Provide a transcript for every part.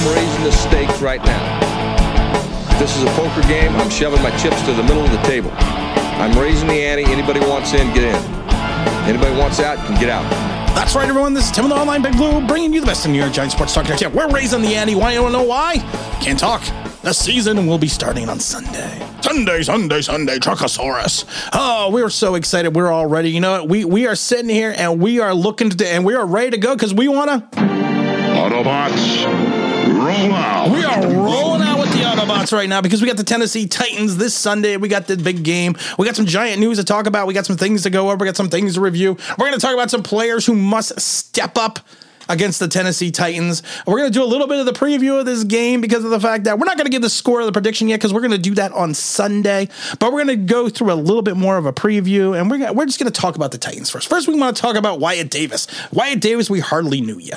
I'm raising the stakes right now. This is a poker game. I'm shoving my chips to the middle of the table. I'm raising the ante. Anybody wants in, get in. Anybody wants out, can get out. That's right, everyone. This is Tim of the Online Big Blue, bringing you the best in New York Giants sports talk. Yeah, we're raising the ante. Why? You don't know why? Can't talk. The season will be starting on Sunday. Sunday, Sunday, Sunday, Truckosaurus. Oh, we are so excited. We're all ready. You know what? We we are sitting here and we are looking to and we are ready to go because we want to. Autobots, roll out. We are rolling out with the Autobots right now because we got the Tennessee Titans this Sunday. We got the big game. We got some giant news to talk about. We got some things to go over. We got some things to review. We're going to talk about some players who must step up against the Tennessee Titans. We're going to do a little bit of the preview of this game because of the fact that we're not going to give the score of the prediction yet because we're going to do that on Sunday. But we're going to go through a little bit more of a preview and we're gonna, we're just going to talk about the Titans first. First, we want to talk about Wyatt Davis. Wyatt Davis, we hardly knew you.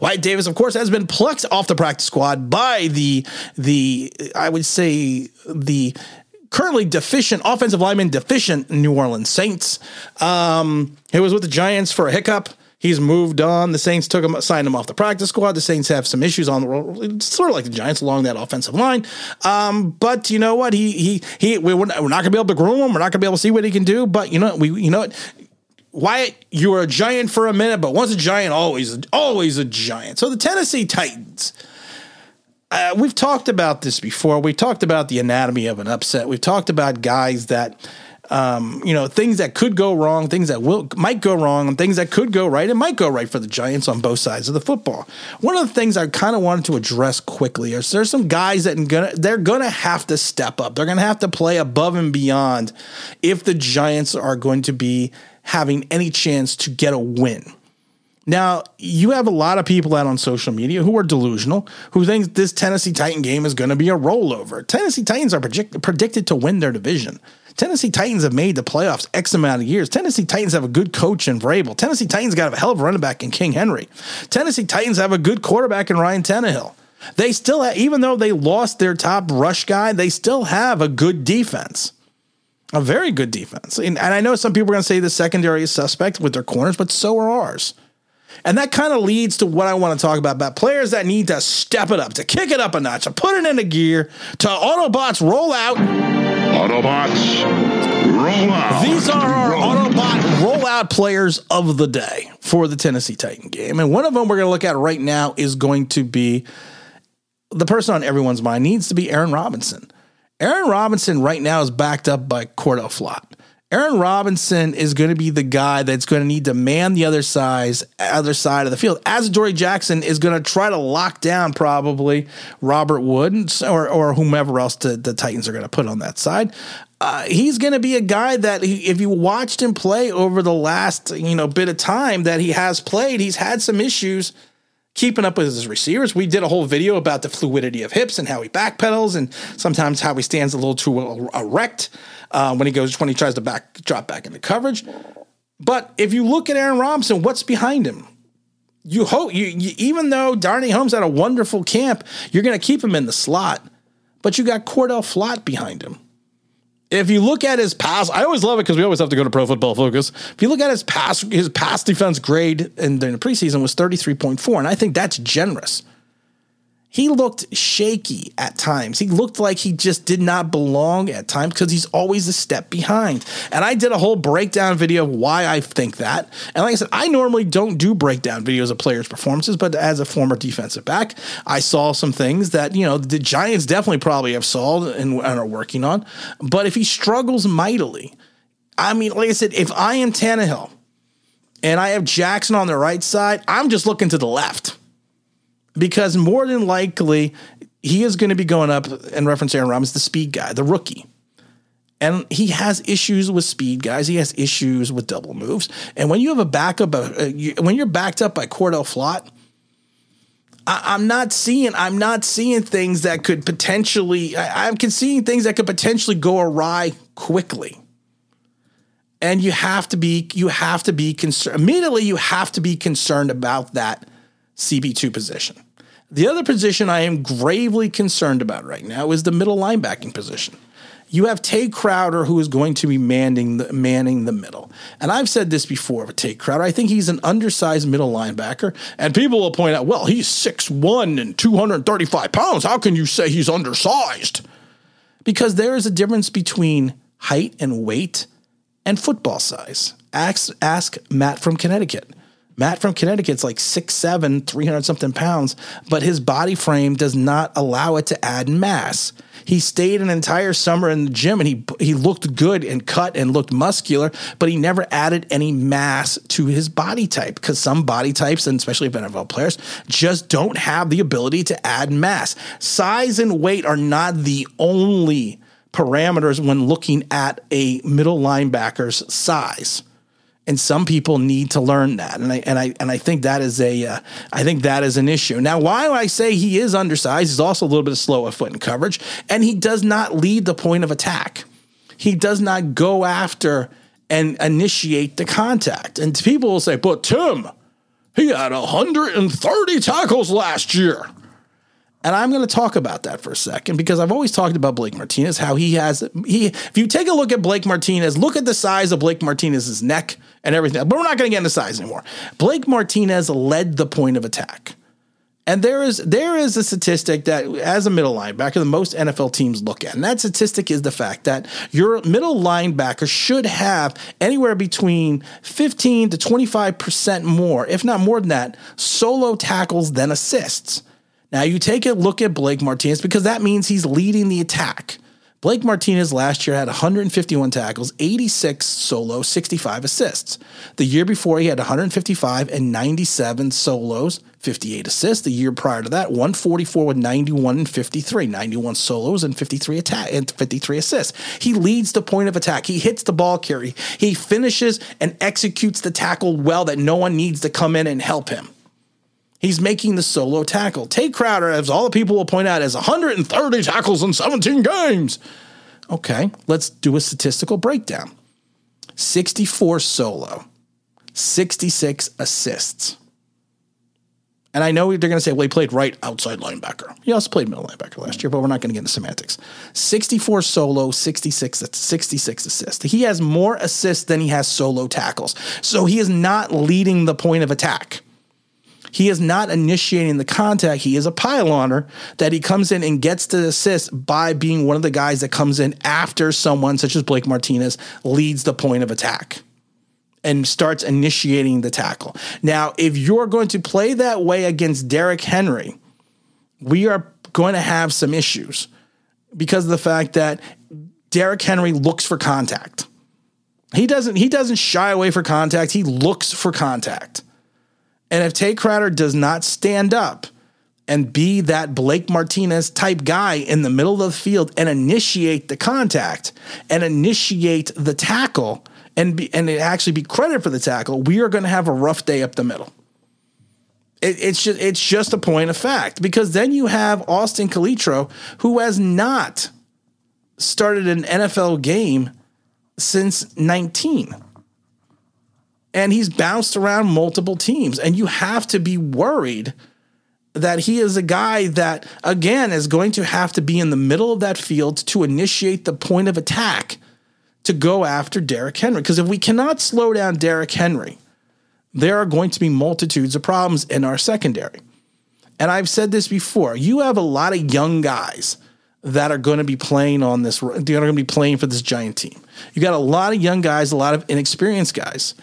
Wyatt Davis, of course, has been plucked off the practice squad by the the I would say the currently deficient offensive lineman deficient New Orleans Saints. Um, he was with the Giants for a hiccup. He's moved on. The Saints took him, signed him off the practice squad. The Saints have some issues on the road, sort of like the Giants along that offensive line. Um, but you know what? He he he. We're not, we're not going to be able to groom him. We're not going to be able to see what he can do. But you know we you know what. Wyatt, you were a giant for a minute, but once a giant, always, always a giant. So the Tennessee Titans. Uh, we've talked about this before. We talked about the anatomy of an upset. We've talked about guys that, um, you know, things that could go wrong, things that will might go wrong, and things that could go right and might go right for the Giants on both sides of the football. One of the things I kind of wanted to address quickly is there's some guys that gonna they're gonna have to step up. They're gonna have to play above and beyond if the Giants are going to be having any chance to get a win. Now, you have a lot of people out on social media who are delusional, who think this Tennessee Titan game is going to be a rollover. Tennessee Titans are project- predicted to win their division. Tennessee Titans have made the playoffs X amount of years. Tennessee Titans have a good coach in Vrabel. Tennessee Titans got a hell of a running back in King Henry. Tennessee Titans have a good quarterback in Ryan Tannehill. They still, have, even though they lost their top rush guy, they still have a good defense. A very good defense. And, and I know some people are going to say the secondary is suspect with their corners, but so are ours. And that kind of leads to what I want to talk about about players that need to step it up, to kick it up a notch, to put it into gear, to Autobots roll out. Autobots, roll out. These are our Autobot rollout players of the day for the Tennessee Titan game. And one of them we're going to look at right now is going to be the person on everyone's mind needs to be Aaron Robinson. Aaron Robinson right now is backed up by Cor'Dale Flott. Aaron Robinson is going to be the guy that's going to need to man the other side, other side of the field. As Adoree Jackson is going to try to lock down probably Robert Wood or, or whomever else the, the Titans are going to put on that side. Uh, he's going to be a guy that he, if you watched him play over the last you know bit of time that he has played, he's had some issues keeping up with his receivers. We did a whole video about the fluidity of hips and how he backpedals and sometimes how he stands a little too erect uh, when he goes when he tries to back drop back into coverage. But if you look at Aaron Robinson, what's behind him? You hope you, you even though Darnay Holmes had a wonderful camp, you're going to keep him in the slot, but you got Cor'Dale Flott behind him if you look at his pass, I always love it because we always have to go to Pro Football Focus. If you look at his pass, his pass defense grade in, in the preseason was 33.4, and I think that's generous. He looked shaky at times. He looked like he just did not belong at times because he's always a step behind. And I did a whole breakdown video of why I think that. And like I said, I normally don't do breakdown videos of players' performances, but as a former defensive back, I saw some things that, you know, the Giants definitely probably have solved and, and are working on. But if he struggles mightily, I mean, like I said, if I am Tannehill and I have Jackson on the right side, I'm just looking to the left because more than likely he is going to be going up in reference Aaron Rodgers, the speed guy, the rookie. And he has issues with speed guys. He has issues with double moves. And when you have a backup, uh, you, when you're backed up by Cor'Dale Flott, I, am not seeing. I'm not seeing things that could potentially. I, I'm seeing things that could potentially go awry quickly. And you have to be. You have to be concerned. Immediately, you have to be concerned about that CB2 position. The other position I am gravely concerned about right now is the middle linebacking position. You have Tae Crowder, who is going to be manning the, manning the middle. And I've said this before of Tae Crowder. I think he's an undersized middle linebacker. And people will point out, well, he's 6'1 and 235 pounds. How can you say he's undersized? Because there is a difference between height and weight and football size. Ask, ask Matt from Connecticut. Matt from Connecticut's like 6'7, 300 something pounds, but his body frame does not allow it to add mass. He stayed an entire summer in the gym and he he looked good and cut and looked muscular, but he never added any mass to his body type because some body types, and especially NFL players, just don't have the ability to add mass. Size and weight are not the only parameters when looking at a middle linebacker's size and some people need to learn that. And i and i and i think that is a uh, I think that is an issue. Now why i say he is undersized he's also a little bit slow at foot and coverage. And he does not lead the point of attack. He does not go after and initiate the contact. And people will say but tim he had 130 tackles last year and I'm going to talk about that for a second because I've always talked about Blake Martinez, how he has he if you take a look at Blake Martinez, look at the size of Blake Martinez's neck and everything. But we're not going to get into size anymore. Blake Martinez led the point of attack. And there is there is a statistic that as a middle linebacker, the most NFL teams look at. And that statistic is the fact that your middle linebacker should have anywhere between 15 to 25% more, if not more than that, solo tackles than assists. Now you take a look at Blake Martinez because that means he's leading the attack. Blake Martinez last year had 151 tackles, 86 solo, 65 assists. The year before, he had 155 and 97 solos, 58 assists. The year prior to that, 144 with 91 and 53, 91 solos and 53 attack and 53 assists. He leads the point of attack. He hits the ball carry. He finishes and executes the tackle well that no one needs to come in and help him. He's making the solo tackle. Tae Crowder, as all the people will point out, has 130 tackles in 17 games. Okay, let's do a statistical breakdown 64 solo, 66 assists. And I know they're going to say, well, he played right outside linebacker. He also played middle linebacker last year, but we're not going to get into semantics. 64 solo, 66, 66 assists. He has more assists than he has solo tackles. So he is not leading the point of attack. He is not initiating the contact. He is a pyloner that he comes in and gets the assist by being one of the guys that comes in after someone such as Blake Martinez leads the point of attack and starts initiating the tackle. Now, if you're going to play that way against Derrick Henry, we are going to have some issues because of the fact that Derrick Henry looks for contact. He doesn't he doesn't shy away for contact. He looks for contact. And if Tae Crowder does not stand up and be that Blake Martinez type guy in the middle of the field and initiate the contact and initiate the tackle and be, and actually be credited for the tackle, we are going to have a rough day up the middle. It, it's just it's just a point of fact because then you have Austin Calitro who has not started an NFL game since 19 and he's bounced around multiple teams. And you have to be worried that he is a guy that, again, is going to have to be in the middle of that field to initiate the point of attack to go after Derrick Henry. Because if we cannot slow down Derrick Henry, there are going to be multitudes of problems in our secondary. And I've said this before you have a lot of young guys that are going to be playing on this, they're going to be playing for this giant team. You got a lot of young guys, a lot of inexperienced guys.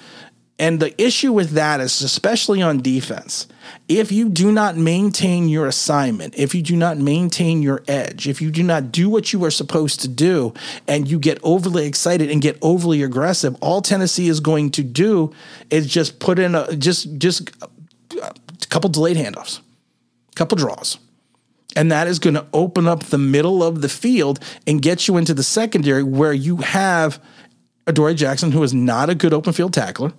And the issue with that is, especially on defense, if you do not maintain your assignment, if you do not maintain your edge, if you do not do what you are supposed to do, and you get overly excited and get overly aggressive, all Tennessee is going to do is just put in a just just a couple delayed handoffs, a couple draws. And that is going to open up the middle of the field and get you into the secondary where you have Adoree Jackson, who is not a good open field tackler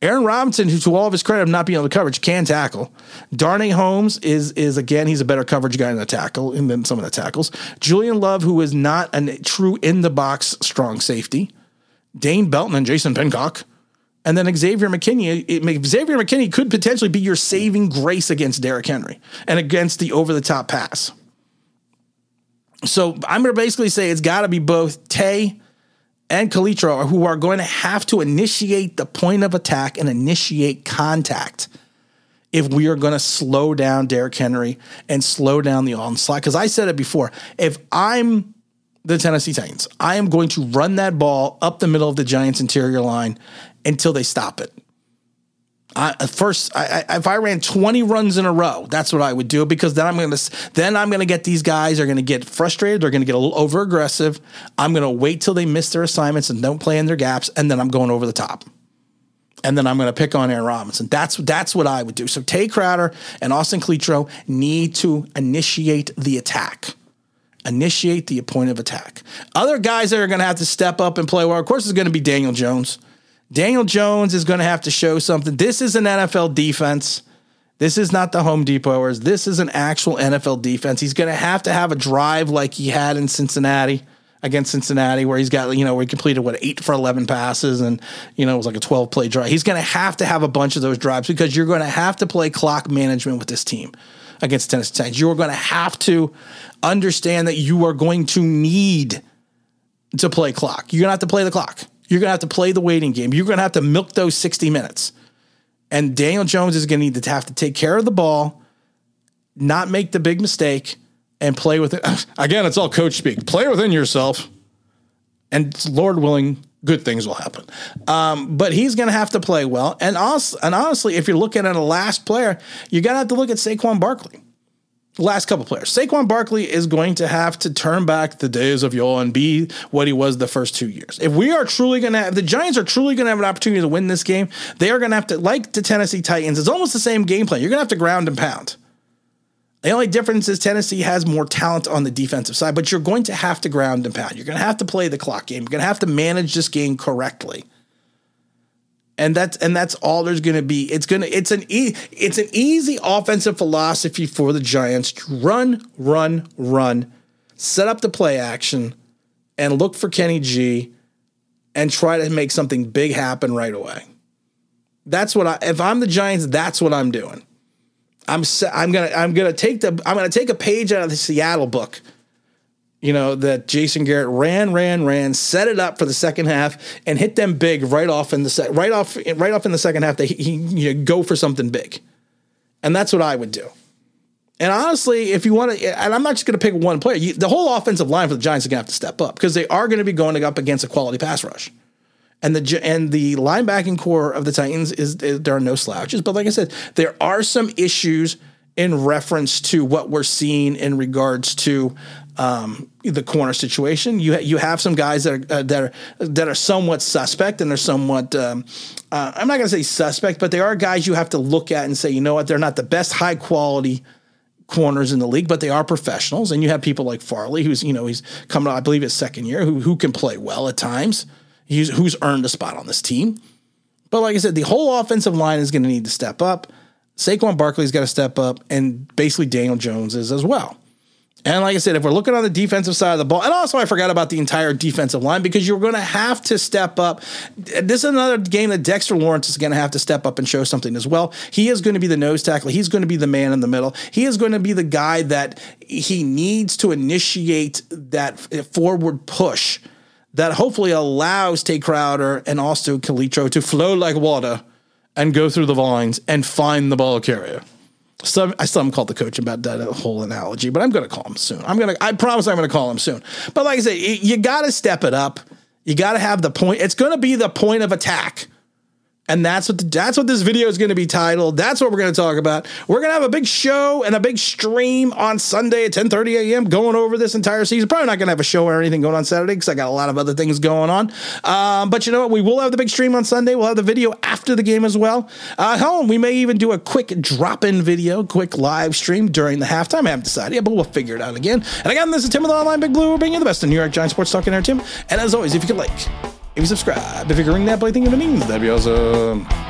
Aaron Robinson, who to all of his credit of not being able to coverage, can tackle. Darnay Holmes is is again he's a better coverage guy in the tackle than some of the tackles. Julian Love, who is not a true in the box strong safety. Dane Belton and Jason Pinnock. And then Xavier McKinney. It, Xavier McKinney could potentially be your saving grace against Derrick Henry and against the over the top pass. So I'm going to basically say it's got to be both Tae and Calitro who are going to have to initiate the point of attack and initiate contact if we are going to slow down Derrick Henry and slow down the onslaught. Because I said it before, if I'm the Tennessee Titans, I am going to run that ball up the middle of the Giants' interior line until they stop it. I, uh, first, I, I, if I ran 20 runs in a row, that's what I would do because then I'm going to then I'm going to get these guys are going to get frustrated. They're going to get a little over aggressive. I'm going to wait till they miss their assignments and don't play in their gaps, and then I'm going over the top. And then I'm going to pick on Aaron Robinson. That's that's what I would do. So Tae Crowder and Austin Calitro need to initiate the attack initiate the point of attack. Other guys that are going to have to step up and play well, of course, is going to be Daniel Jones. Daniel Jones is going to have to show something. This is an NFL defense. This is not the Home Depoters. This is an actual NFL defense. He's going to have to have a drive like he had in Cincinnati against Cincinnati, where he's got, you know, where he completed what eight for 11 passes and, you know, it was like a 12 play drive. He's going to have to have a bunch of those drives because you're going to have to play clock management with this team against Tennessee Titans. You're going to have to understand that you are going to need to play clock. You're going to have to play the clock. You're going to have to play the waiting game. You're going to have to milk those 60 minutes. And Daniel Jones is going to need to have to take care of the ball, not make the big mistake, and play with it. Again, it's all coach speak. Play within yourself, and Lord willing, good things will happen. Um, but he's going to have to play well. And, also, and honestly, if you're looking at a last player, you're going to have to look at Saquon Barkley last couple players. Saquon Barkley is going to have to turn back the days of yore and be what he was the first two years. If we are truly going to have, the Giants are truly going to have an opportunity to win this game, they are going to have to, like the Tennessee Titans, it's almost the same game plan. You're going to have to ground and pound. The only difference is Tennessee has more talent on the defensive side, but you're going to have to ground and pound. You're going to have to play the clock game. You're going to have to manage this game correctly and that's and that's all there's going to be. It's to it's an e- it's an easy offensive philosophy for the Giants to run, run, run, set up the play action, and look for Kenny G, and try to make something big happen right away. That's what I. If I'm the Giants, that's what I'm doing. I'm I'm gonna I'm gonna take the I'm gonna take a page out of the Seattle book you know, that Jason Garrett ran, ran, ran, set it up for the second half, and hit them big right off in the right off right off in the second half. They he, you know, go for something big, and that's what I would do. And honestly, if you want to, and I'm not just going to pick one player. You, the whole offensive line for the Giants are going to have to step up because they are going to be going up against a quality pass rush. And the and the linebacking core of the Titans is, is there are no slouches, but like I said, there are some issues in reference to what we're seeing in regards to um, the corner situation. You you have some guys that are uh, that are that are somewhat suspect and they're somewhat. Um, uh, I'm not going to say suspect, but they are guys you have to look at and say, you know what, they're not the best high quality corners in the league, but they are professionals. And you have people like Farley, who's you know he's coming, I believe, his second year, who who can play well at times. He's who's earned a spot on this team. But like I said, the whole offensive line is going to need to step up. Saquon Barkley's got to step up, and basically Daniel Jones is as well. And like I said, if we're looking on the defensive side of the ball, and also I forgot about the entire defensive line because you're going to have to step up. This is another game that Dexter Lawrence is going to have to step up and show something as well. He is going to be the nose tackle. He's going to be the man in the middle. He is going to be the guy that he needs to initiate that forward push that hopefully allows Tae Crowder and also Calitro to flow like water and go through the vines and find the ball carrier. So I still haven't called the coach about that whole analogy, but I'm going to call him soon. I'm going to, I promise I'm going to call him soon. But like I said, you got to step it up. You got to have the point. It's going to be the point of attack. And that's what the, that's what this video is going to be titled. That's what we're going to talk about. We're going to have a big show and a big stream on Sunday at 10:30 a.m. going over this entire season. Probably not going to have a show or anything going on Saturday because I got a lot of other things going on. Um, but you know what? We will have the big stream on Sunday. We'll have the video after the game as well. Uh, hell, we may even do a quick drop-in video, quick live stream during the halftime. I haven't decided yet, but we'll figure it out again. And again, this is Tim with the Online Big Blue. We're the best in New York Giants sports talk there, Tim. And as always, if you could like if you subscribe, if you can ring that bell, thing if it means, that'd be awesome. Um,